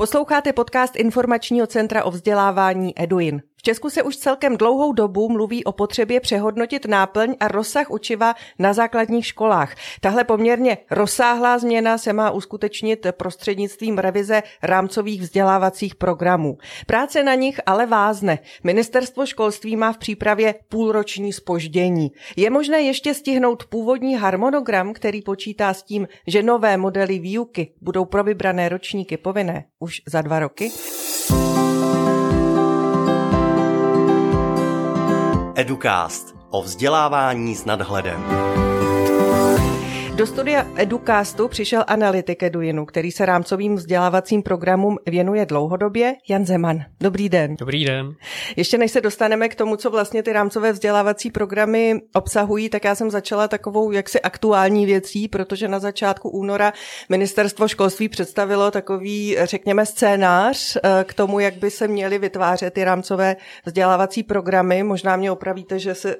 Posloucháte podcast informačního centra o vzdělávání Eduin. V Česku se už celkem dlouhou dobu mluví o potřebě přehodnotit náplň a rozsah učiva na základních školách. Tahle poměrně rozsáhlá změna se má uskutečnit prostřednictvím revize rámcových vzdělávacích programů. Práce na nich ale vázne. Ministerstvo školství má v přípravě půlroční spoždění. Je možné ještě stihnout původní harmonogram, který počítá s tím, že nové modely výuky budou pro vybrané ročníky povinné už za dva roky? Educast o vzdělávání s nadhledem. Do studia Educastu přišel analytik Eduinu, který se rámcovým vzdělávacím programům věnuje dlouhodobě, Jan Zeman. Dobrý den. Dobrý den. Ještě než se dostaneme k tomu, co vlastně ty rámcové vzdělávací programy obsahují, tak já jsem začala takovou jaksi aktuální věcí, protože na začátku února ministerstvo školství představilo takový, řekněme, scénář eh, k tomu, jak by se měly vytvářet ty rámcové vzdělávací programy. Možná mě opravíte, že se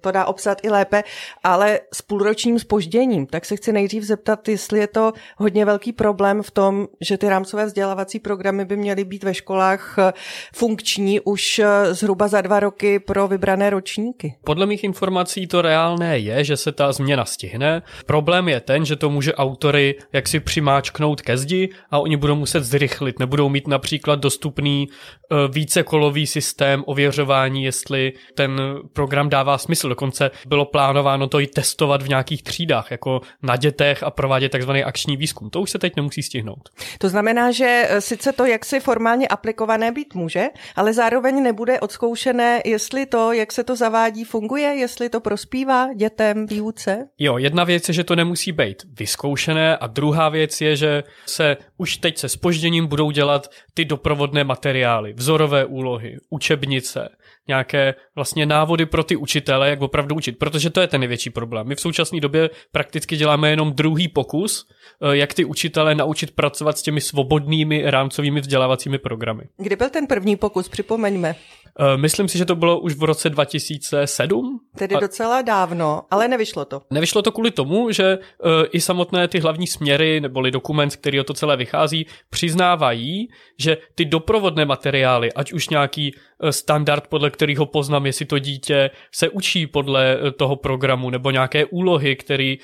to dá obsat i lépe, ale s půlročním spožděním. Tak se chci nejdřív zeptat, jestli je to hodně velký problém v tom, že ty rámcové vzdělávací programy by měly být ve školách eh, funkční už eh, zhruba za dva roky pro vybrané ročníky. Podle mých informací to reálné je, že se ta změna stihne. Problém je ten, že to může autory jaksi přimáčknout ke zdi a oni budou muset zrychlit. Nebudou mít například dostupný eh, vícekolový systém ověřování, jestli ten program program dává smysl. Dokonce bylo plánováno to i testovat v nějakých třídách, jako na dětech a provádět takzvaný akční výzkum. To už se teď nemusí stihnout. To znamená, že eh, sice to jaksi formálně aplikované být může, ale zároveň nebude odzkoušené, jestli to, jak se to zavádí, funguje, jestli to prospívá dětem výuce? Jo, jedna věc je, že to nemusí být vyzkoušené a druhá věc je, že se už teď se spožděním budou dělat ty doprovodné materiály, vzorové úlohy, učebnice, nějaké vlastně návody pro ty učitele, jak opravdu učit, protože to je ten největší problém. My v současné době prakticky děláme jenom druhý pokus, eh, jak ty učitele naučit pracovat s těmi svobodnými rámcovými vzdělávacími programy. Kdy byl ten první pokus, připomeňme? Eh, myslím si, že to bylo už v roce 2007. Tedy docela dávno, ale nevyšlo to. Nevyšlo to kvůli tomu, že eh, i samotné ty hlavní směry, neboli dokument, který o to celé vychází, přiznávají, že ty doprovodné materiály, ať už nějaký Eh, standard, podle kterého poznám, jestli to dítě se učí podle toho programu, nebo nějaké úlohy, které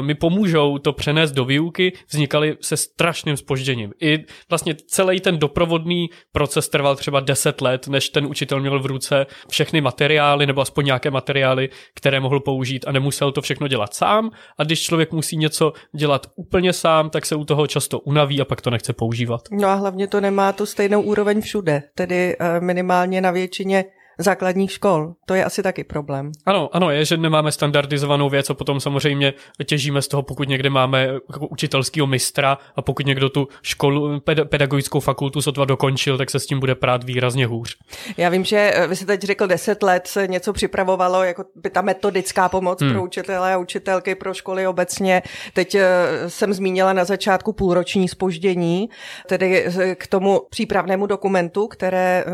mi pomůžou to přenést do výuky, vznikaly se strašným spožděním. I vlastně celý ten doprovodný proces trval třeba 10 let, než ten učitel měl v ruce všechny materiály, nebo aspoň nějaké materiály, které mohl použít a nemusel to všechno dělat sám. A když člověk musí něco dělat úplně sám, tak se u toho často unaví a pak to nechce používat. No a hlavně to nemá tu stejnou úroveň všude, tedy minimálně minimálně na většině základních škol. To je asi taky problém. Ano, ano, je, že nemáme standardizovanou věc a potom samozřejmě těžíme z toho, pokud někde máme jako učitelského mistra a pokud někdo tu školu, pedagogickou fakultu sotva dokončil, tak se s tím bude prát výrazně hůř. Já vím, že eh, vy jste teď řekl, deset let se něco připravovalo, jako by ta metodická pomoc hmm. pro učitele a učitelky, pro školy obecně. Teď eh, jsem zmínila na začátku půlroční spoždění, tedy eh, k tomu přípravnému dokumentu, které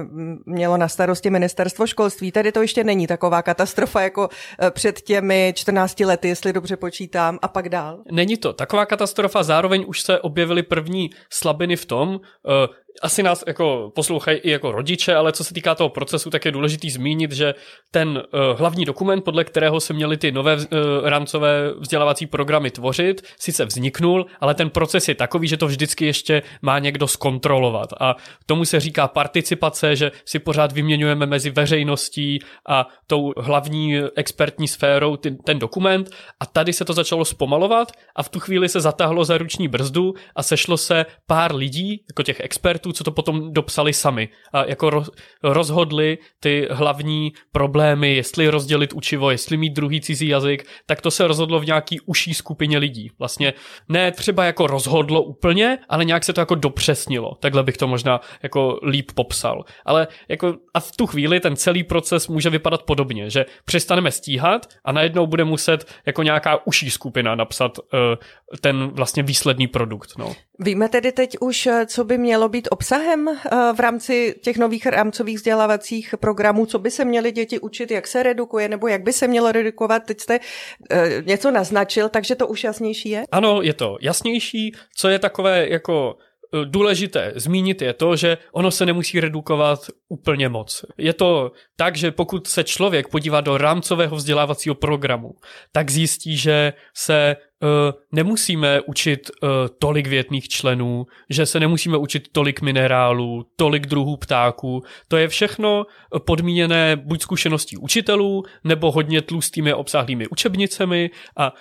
mělo na starosti ministerstvo ministerstvo školství. Tady to ještě není taková katastrofa jako eh, před těmi 14 lety, jestli dobře počítám, a pak dál. Není to taková katastrofa, zároveň už se objevily první slabiny v tom, eh, asi nás jako poslouchají i jako rodiče, ale co se týká toho procesu, tak je důležitý zmínit, že ten uh, hlavní dokument, podle kterého se měly ty nové uh, rámcové vzdělávací programy tvořit, sice vzniknul, ale ten proces je takový, že to vždycky ještě má někdo zkontrolovat. A tomu se říká participace, že si pořád vyměňujeme mezi veřejností a tou hlavní expertní sférou ty, ten dokument. A tady se to začalo zpomalovat a v tu chvíli se zatáhlo za ruční brzdu a sešlo se pár lidí, jako těch expertů, expertů, co to potom dopsali sami a jako roz, rozhodli ty hlavní problémy, jestli rozdělit učivo, jestli mít druhý cizí jazyk, tak to se rozhodlo v nějaký uší skupině lidí. Vlastně ne třeba jako rozhodlo úplně, ale nějak se to jako dopřesnilo. Takhle bych to možná jako líp popsal. Ale jako a v tu chvíli ten celý proces může vypadat podobně, že přestaneme stíhat a najednou bude muset jako nějaká uší skupina napsat uh, ten vlastně výsledný produkt. No. Víme tedy teď už, co by mělo být obsahem eh, v rámci těch nových rámcových vzdělávacích programů, co by se měly děti učit, jak se redukuje nebo jak by se mělo redukovat. Teď jste eh, něco naznačil, takže to už jasnější je? Ano, je to jasnější. Co je takové jako důležité zmínit je to, že ono se nemusí redukovat úplně moc. Je to tak, že pokud se člověk podívá do rámcového vzdělávacího programu, tak zjistí, že se uh, nemusíme učit uh, tolik větných členů, že se nemusíme učit tolik minerálů, tolik druhů ptáků. To je všechno podmíněné buď zkušeností učitelů, nebo hodně tlustými obsáhlými učebnicemi a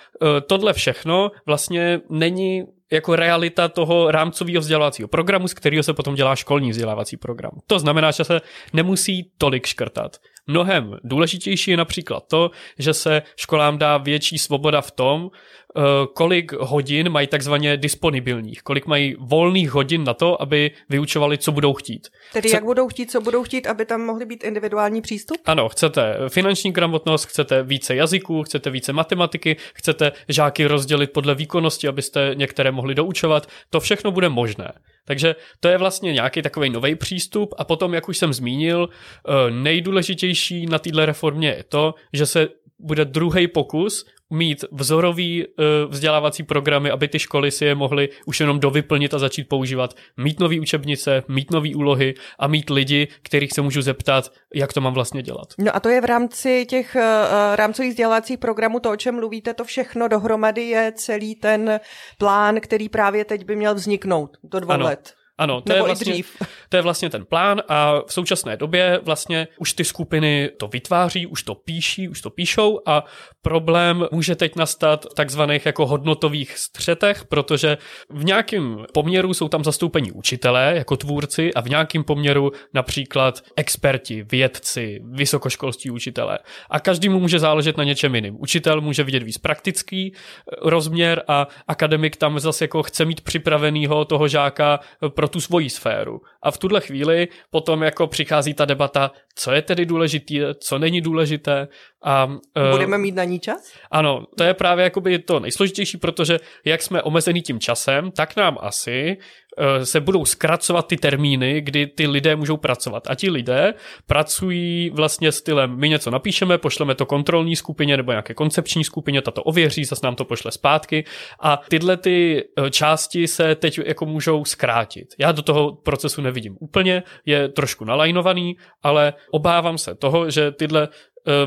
tohle všechno vlastně není jako realita toho rámcového vzdělávacího programu, z kterého se potom dělá školní vzdělávací program. To znamená, že se nemusí tolik škrtat. Mnohem důležitější je například to, že se školám dá větší svoboda v tom, eh, kolik hodin mají takzvaně disponibilních, kolik mají volných hodin na to, aby vyučovali, co budou chtít. Tedy Chce... jak budou chtít, co budou chtít, aby tam mohly být individuální přístup? Ano, chcete finanční gramotnost, chcete více jazyků, chcete více matematiky, chcete žáky rozdělit podle výkonnosti, abyste některé mohli doučovat. To všechno bude možné. Takže to je vlastně nějaký takový nový přístup. A potom, jak už jsem zmínil, eh, nejdůležitější na této reformě je to, že se bude druhý pokus mít vzorový uh, vzdělávací programy, aby ty školy si je mohly už jenom dovyplnit a začít používat. Mít nové učebnice, mít nové úlohy a mít lidi, kterých se můžu zeptat, jak to mám vlastně dělat. No a to je v rámci těch uh, rámcových vzdělávacích programů, to, o čem mluvíte, to všechno dohromady je celý ten plán, který právě teď by měl vzniknout do dvou ano. let. Ano, to je, vlastně, to je vlastně ten plán a v současné době vlastně už ty skupiny to vytváří, už to píší, už to píšou a problém může teď nastat takzvaných jako hodnotových střetech, protože v nějakém poměru jsou tam zastoupení učitelé jako tvůrci a v nějakém poměru například experti, vědci, vysokoškolští učitelé. A každému může záležet na něčem jiným. Učitel může vidět víc praktický eh, rozměr a akademik tam zase jako chce mít připravenýho toho žáka pro tu svoji sféru. A v tuhle chvíli potom jako přichází ta debata, co je tedy důležité, co není důležité. A, uh, Budeme mít na ní čas? Ano, to je právě jakoby to nejsložitější, protože jak jsme omezení tím časem, tak nám asi se budou zkracovat ty termíny, kdy ty lidé můžou pracovat. A ti lidé pracují vlastně stylem, my něco napíšeme, pošleme to kontrolní skupině nebo nějaké koncepční skupině, ta to ověří, zase nám to pošle zpátky a tyhle ty eh, části se teď jako můžou zkrátit. Já do toho procesu nevidím úplně, je trošku nalajnovaný, ale obávám se toho, že tyhle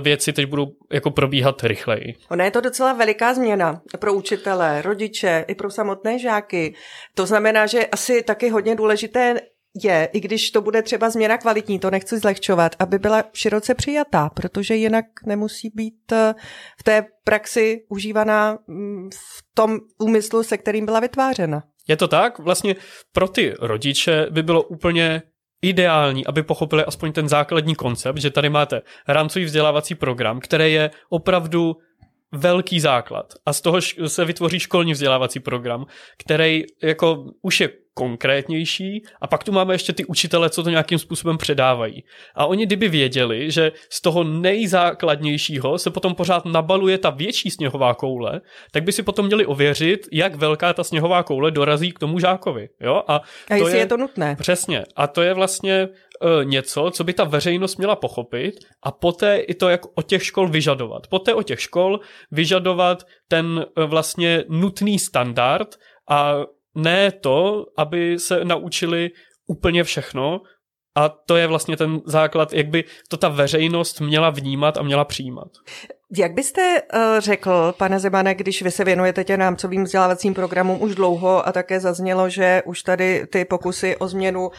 věci teď budou jako probíhat rychleji. Ona je to docela veliká změna pro učitele, rodiče i pro samotné žáky. To znamená, že asi taky hodně důležité je, i když to bude třeba změna kvalitní, to nechci zlehčovat, aby byla široce přijatá, protože jinak nemusí být e, v té praxi užívaná mm, v tom úmyslu, se kterým byla vytvářena. Je to tak? Vlastně pro ty rodiče by bylo úplně ideální, aby pochopili aspoň ten základní koncept, že tady máte rámcový vzdělávací program, který je opravdu velký základ. A z toho se vytvoří školní vzdělávací program, který jako už je konkrétnější a pak tu máme ještě ty učitele, co to nějakým způsobem předávají. A oni kdyby věděli, že z toho nejzákladnějšího se potom pořád nabaluje ta větší sněhová koule, tak by si potom měli ověřit, jak velká ta sněhová koule dorazí k tomu žákovi. Jo? A, a jestli je, je to nutné. Přesně. A to je vlastně uh, něco, co by ta veřejnost měla pochopit a poté i to, jak od těch škol vyžadovat. Poté od těch škol vyžadovat ten uh, vlastně nutný standard a ne to, aby se naučili úplně všechno, a to je vlastně ten základ, jak by to ta veřejnost měla vnímat a měla přijímat. Jak byste uh, řekl, pane Zemane, když vy se věnujete těm rámcovým vzdělávacím programům už dlouho a také zaznělo, že už tady ty pokusy o změnu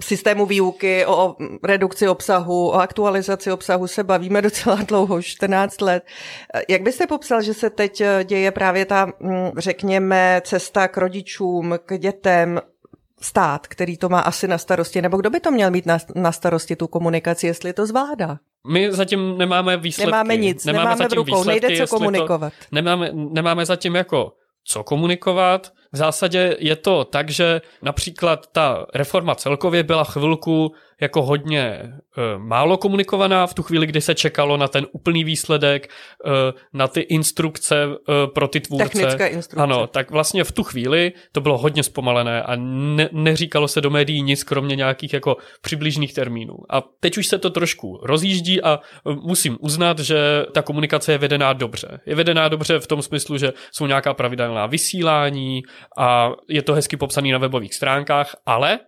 systému výuky, o redukci obsahu, o aktualizaci obsahu se bavíme docela dlouho, 14 let. Jak byste popsal, že se teď děje právě ta, mm, řekněme, cesta k rodičům, k dětem, stát, který to má asi na starosti, nebo kdo by to měl mít na, na starosti tu komunikaci, jestli to zvládá? My zatím nemáme výsledky. Nemáme nic, nemáme, nemáme zatím v rukou, výsledky, nejde co komunikovat. To, nemáme, nemáme zatím jako co komunikovat. V zásadě je to tak, že například ta reforma celkově byla chvilku jako hodně uh, málo komunikovaná v tu chvíli, kdy se čekalo na ten úplný výsledek, uh, na ty instrukce uh, pro ty tvůrce. Technické instrukce. Ano, tak vlastně v tu chvíli to bylo hodně zpomalené a ne, neříkalo se do médií nic, kromě nějakých jako přibližných termínů. A teď už se to trošku rozjíždí a musím uznat, že ta komunikace je vedená dobře. Je vedená dobře v tom smyslu, že jsou nějaká pravidelná vysílání a je to hezky popsaný na webových stránkách, ale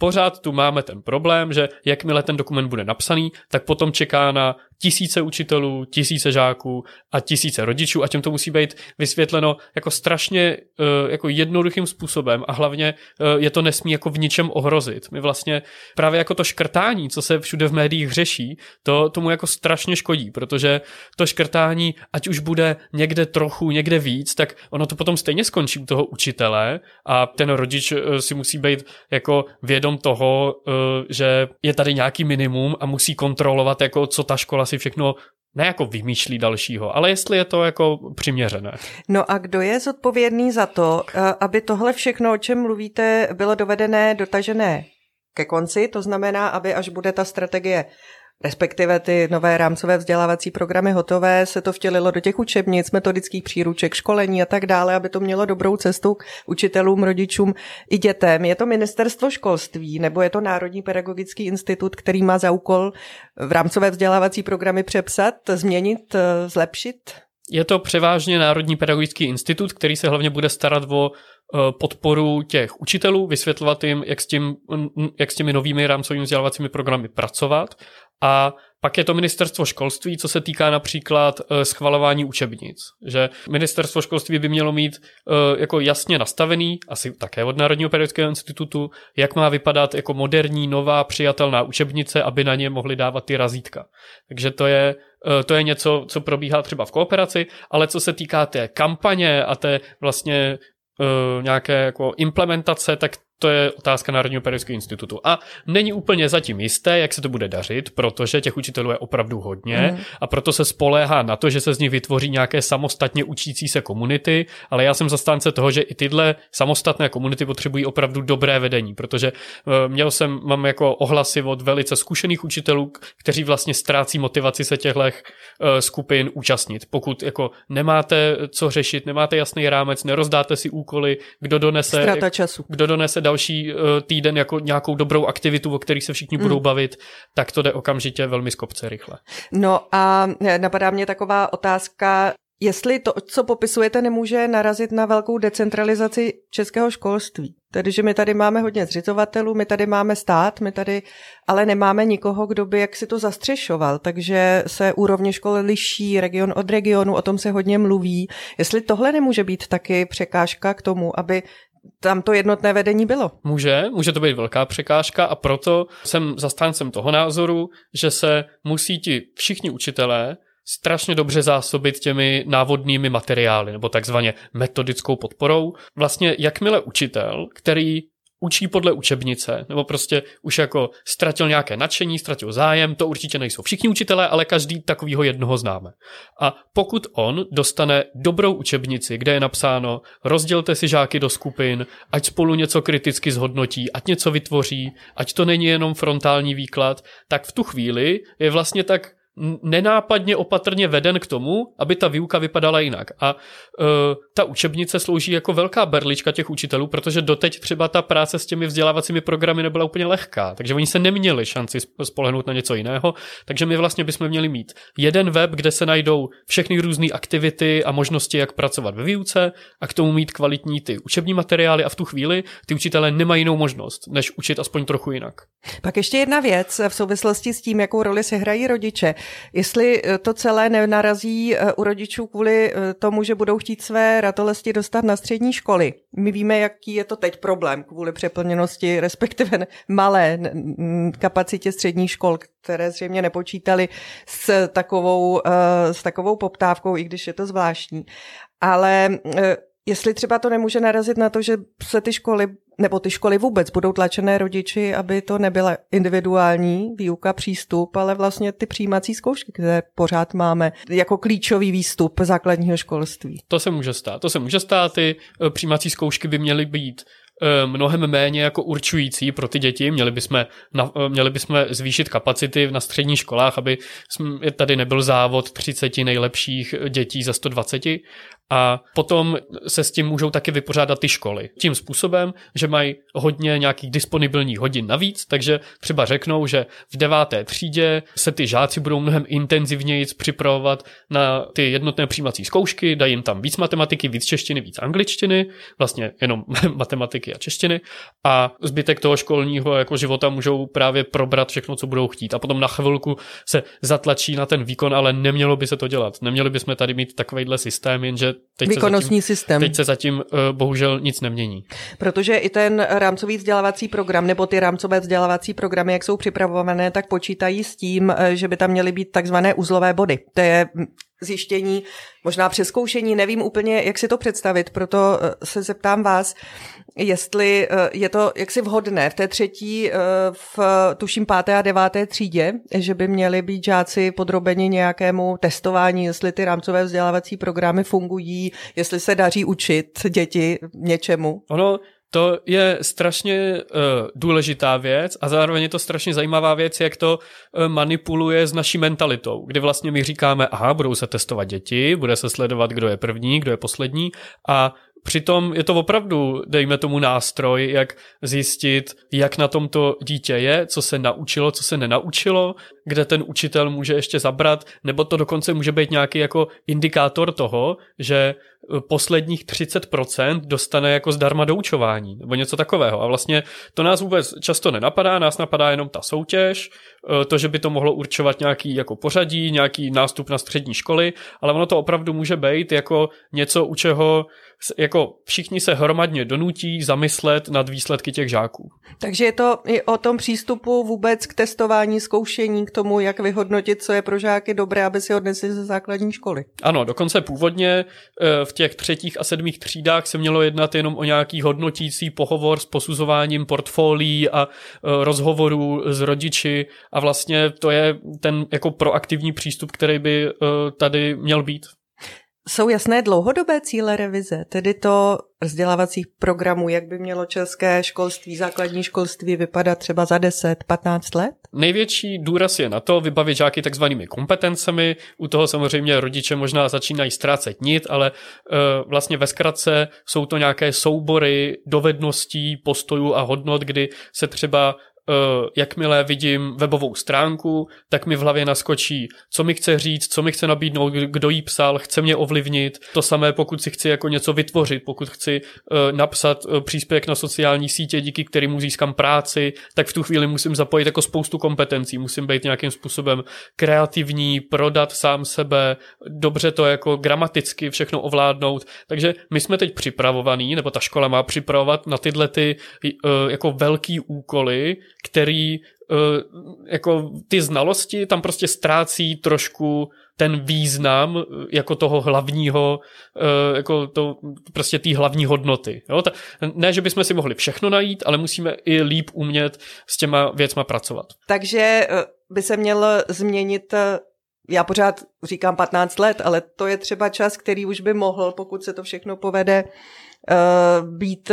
pořád tu máme ten problém, že jakmile ten dokument bude napsaný, tak potom čeká na tisíce učitelů, tisíce žáků a tisíce rodičů a těm to musí být vysvětleno jako strašně uh, jako jednoduchým způsobem a hlavně uh, je to nesmí jako v ničem ohrozit. My vlastně právě jako to škrtání, co se všude v médiích řeší, to tomu jako strašně škodí, protože to škrtání, ať už bude někde trochu, někde víc, tak ono to potom stejně skončí u toho učitele a ten rodič uh, si musí být jako vědom toho, že je tady nějaký minimum a musí kontrolovat, jako co ta škola si všechno ne jako vymýšlí dalšího, ale jestli je to jako přiměřené. No a kdo je zodpovědný za to, eh, aby tohle všechno, o čem mluvíte, bylo dovedené, dotažené ke konci, to znamená, aby až bude ta strategie respektive ty nové rámcové vzdělávací programy hotové, se to vtělilo do těch učebnic, metodických příruček, školení a tak dále, aby to mělo dobrou cestu k učitelům, rodičům i dětem. Je to ministerstvo školství nebo je to Národní pedagogický institut, který má za úkol v rámcové vzdělávací programy přepsat, změnit, zlepšit? Je to převážně Národní pedagogický institut, který se hlavně bude starat o eh, podporu těch učitelů, vysvětlovat jim, jak s, tím, jak s těmi novými rámcovými vzdělávacími programy pracovat a pak je to ministerstvo školství, co se týká například uh, schvalování učebnic. Že ministerstvo školství by mělo mít uh, jako jasně nastavený, asi také od Národního pedagogického institutu, jak má vypadat jako moderní, nová, přijatelná učebnice, aby na ně mohli dávat ty razítka. Takže to je, to je něco, co probíhá třeba v kooperaci, ale co se týká té kampaně a té vlastně uh, nějaké jako implementace, tak to je otázka Národního pedagogického institutu. A není úplně zatím jisté, jak se to bude dařit, protože těch učitelů je opravdu hodně mm. a proto se spoléhá na to, že se z nich vytvoří nějaké samostatně učící se komunity, ale já jsem zastánce toho, že i tyhle samostatné komunity potřebují opravdu dobré vedení, protože uh, měl jsem, mám jako ohlasy od velice zkušených učitelů, kteří vlastně ztrácí motivaci se těchto uh, skupin účastnit. Pokud jako nemáte co řešit, nemáte jasný rámec, nerozdáte si úkoly, kdo donese, času. kdo donese další uh, týden jako nějakou dobrou aktivitu, o který se všichni mm. budou bavit, tak to jde okamžitě velmi z kopce rychle. No a eh, napadá mě taková otázka, jestli to, co popisujete, nemůže narazit na velkou decentralizaci českého školství. Tedy, že my tady máme hodně zřizovatelů, my tady máme stát, my tady ale nemáme nikoho, kdo by jak si to zastřešoval, takže se úrovně škol liší region od regionu, o tom se hodně mluví. Jestli tohle nemůže být taky překážka k tomu, aby tam to jednotné vedení bylo. Může, může to být velká překážka a proto jsem zastáncem toho názoru, že se musí ti všichni učitelé strašně dobře zásobit těmi návodnými materiály nebo takzvaně metodickou podporou. Vlastně jakmile učitel, který učí podle učebnice, nebo prostě už jako ztratil nějaké nadšení, ztratil zájem, to určitě nejsou všichni učitelé, ale každý takovýho jednoho známe. A pokud on dostane dobrou učebnici, kde je napsáno, rozdělte si žáky do skupin, ať spolu něco kriticky zhodnotí, ať něco vytvoří, ať to není jenom frontální výklad, tak v tu chvíli je vlastně tak nenápadně opatrně veden k tomu, aby ta výuka vypadala jinak. A uh, ta učebnice slouží jako velká berlička těch učitelů, protože doteď třeba ta práce s těmi vzdělávacími programy nebyla úplně lehká, takže oni se neměli šanci spolehnout na něco jiného, takže my vlastně bychom měli mít jeden web, kde se najdou všechny různé aktivity a možnosti, jak pracovat ve výuce a k tomu mít kvalitní ty učební materiály a v tu chvíli ty učitelé nemají jinou možnost, než učit aspoň trochu jinak. Pak ještě jedna věc v souvislosti s tím, jakou roli se hrají rodiče. Jestli eh, to celé nenarazí eh, u rodičů kvůli eh, tomu, že budou chtít své ratolesti dostat na střední školy. My víme, jaký je to teď problém kvůli přeplněnosti, respektive malé kapacitě středních škol, které zřejmě nepočítali s takovou, s takovou poptávkou, i když je to zvláštní. Ale jestli třeba to nemůže narazit na to, že se ty školy nebo ty školy vůbec budou tlačené rodiči, aby to nebyla individuální výuka, přístup, ale vlastně ty přijímací zkoušky, které pořád máme jako klíčový výstup základního školství. To se může stát. To se může stát. Ty eh, přijímací zkoušky by měly být eh, mnohem méně jako určující pro ty děti. Měli bychom, na, eh, měli bychom zvýšit kapacity na středních školách, aby tady nebyl závod 30 nejlepších dětí za 120 a potom se s tím můžou taky vypořádat ty školy. Tím způsobem, že mají hodně nějakých disponibilních hodin navíc, takže třeba řeknou, že v deváté třídě se ty žáci budou mnohem intenzivněji připravovat na ty jednotné přijímací zkoušky, dají jim tam víc matematiky, víc češtiny, víc angličtiny, vlastně jenom matematiky a češtiny a zbytek toho školního jako života můžou právě probrat všechno, co budou chtít a potom na chvilku se zatlačí na ten výkon, ale nemělo by se to dělat. Neměli bychom tady mít takovýhle systém, jenže teď Výkonnostní se zatím, systém. Teď se zatím uh, bohužel nic nemění. Protože i ten rámcový vzdělávací program nebo ty rámcové vzdělávací programy, jak jsou připravované, tak počítají s tím, eh, že by tam měly být takzvané uzlové body. To je zjištění, možná přeskoušení, nevím úplně, jak si to představit, proto eh, se zeptám vás, jestli eh, je to jaksi vhodné v té třetí, eh, v tuším páté a deváté třídě, že by měli být žáci podrobeni nějakému testování, jestli ty rámcové vzdělávací programy fungují, jestli se daří učit děti něčemu. Ono to je strašně uh, důležitá věc a zároveň je to strašně zajímavá věc, jak to uh, manipuluje s naší mentalitou, kdy vlastně my říkáme, aha, budou se testovat děti, bude se sledovat, kdo je první, kdo je poslední. A Přitom je to opravdu, dejme tomu nástroj, jak zjistit, jak na tomto dítě je, co se naučilo, co se nenaučilo, kde ten učitel může ještě zabrat, nebo to dokonce může být nějaký jako indikátor toho, že e, posledních 30% dostane jako zdarma doučování, nebo něco takového. A vlastně to nás vůbec často nenapadá, nás napadá jenom ta soutěž, e, to, že by to mohlo určovat nějaký jako pořadí, nějaký nástup na střední školy, ale ono to opravdu může být jako něco, u čeho jako všichni se hromadně donutí zamyslet nad výsledky těch žáků. Takže je to i o tom přístupu vůbec k testování, zkoušení, k tomu, jak vyhodnotit, co je pro žáky dobré, aby si odnesli ze základní školy. Ano, dokonce původně eh, v těch třetích a sedmých třídách se mělo jednat jenom o nějaký hodnotící pohovor s posuzováním portfolií a eh, rozhovorů s rodiči a vlastně to je ten jako proaktivní přístup, který by eh, tady měl být. Jsou jasné dlouhodobé cíle revize, tedy to vzdělávacích programů, jak by mělo české školství, základní školství vypadat třeba za 10-15 let? Největší důraz je na to vybavit žáky takzvanými kompetencemi. U toho samozřejmě rodiče možná začínají ztrácet nit, ale uh, vlastně ve zkratce jsou to nějaké soubory dovedností, postojů a hodnot, kdy se třeba jakmile vidím webovou stránku, tak mi v hlavě naskočí, co mi chce říct, co mi chce nabídnout, kdo jí psal, chce mě ovlivnit. To samé, pokud si chci jako něco vytvořit, pokud chci uh, napsat uh, příspěvek na sociální sítě, díky kterému získám práci, tak v tu chvíli musím zapojit jako spoustu kompetencí, musím být nějakým způsobem kreativní, prodat sám sebe, dobře to jako gramaticky všechno ovládnout. Takže my jsme teď připravovaní, nebo ta škola má připravovat na tyhle ty jako velký úkoly, který uh, jako ty znalosti tam prostě ztrácí trošku ten význam eh, jako toho hlavního, uh, jako to prostě té hlavní hodnoty. Jo? Ta, ne, že bychom si mohli všechno najít, ale musíme i líp umět s těma věcma pracovat. Takže by se měl změnit já pořád říkám 15 let, ale to je třeba čas, který už by mohl, pokud se to všechno povede, být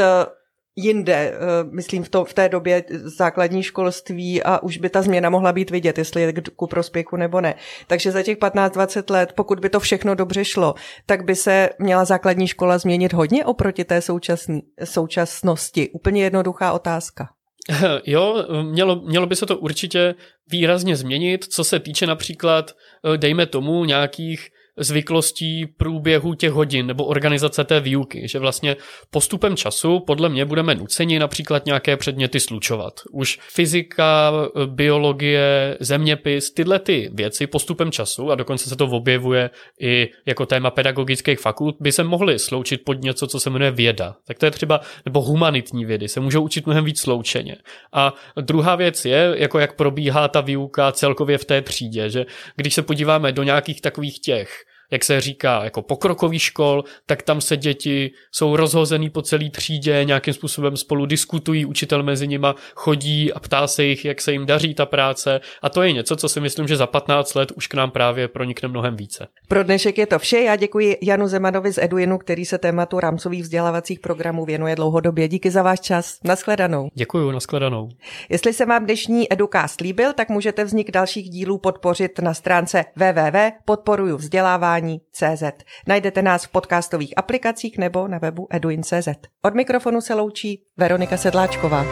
jinde, eh, myslím v, to, v té době základní školství a už by ta změna mohla být vidět, jestli je ku prospěchu nebo ne. Takže za těch 15-20 let, pokud by to všechno dobře šlo, tak by se měla základní škola změnit hodně oproti té současný, současnosti. Úplně jednoduchá otázka. Jo, mělo, mělo by se to určitě výrazně změnit, co se týče například, eh, dejme tomu, nějakých zvyklostí průběhu těch hodin nebo organizace té výuky, že vlastně postupem času podle mě budeme nuceni například nějaké předměty slučovat. Už fyzika, biologie, zeměpis, tyhle ty věci postupem času a dokonce se to objevuje i jako téma pedagogických fakult, by se mohly sloučit pod něco, co se jmenuje věda. Tak to je třeba, nebo humanitní vědy, se můžou učit mnohem víc sloučeně. A druhá věc je, jako jak probíhá ta výuka celkově v té třídě, že když se podíváme do nějakých takových těch jak se říká, jako pokrokový škol, tak tam se děti jsou rozhozený po celé třídě, nějakým způsobem spolu diskutují, učitel mezi nima chodí a ptá se jich, jak se jim daří ta práce a to je něco, co si myslím, že za 15 let už k nám právě pronikne mnohem více. Pro dnešek je to vše. Já děkuji Janu Zemanovi z Eduinu, který se tématu rámcových vzdělávacích programů věnuje dlouhodobě. Díky za váš čas. Naschledanou. Děkuji, naschledanou. Jestli se vám dnešní Educast líbil, tak můžete vznik dalších dílů podpořit na stránce www.podporujuvzdělávání.cz. Najdete nás v podcastových aplikacích nebo na webu eduin.cz. Od mikrofonu se loučí Veronika Sedláčková.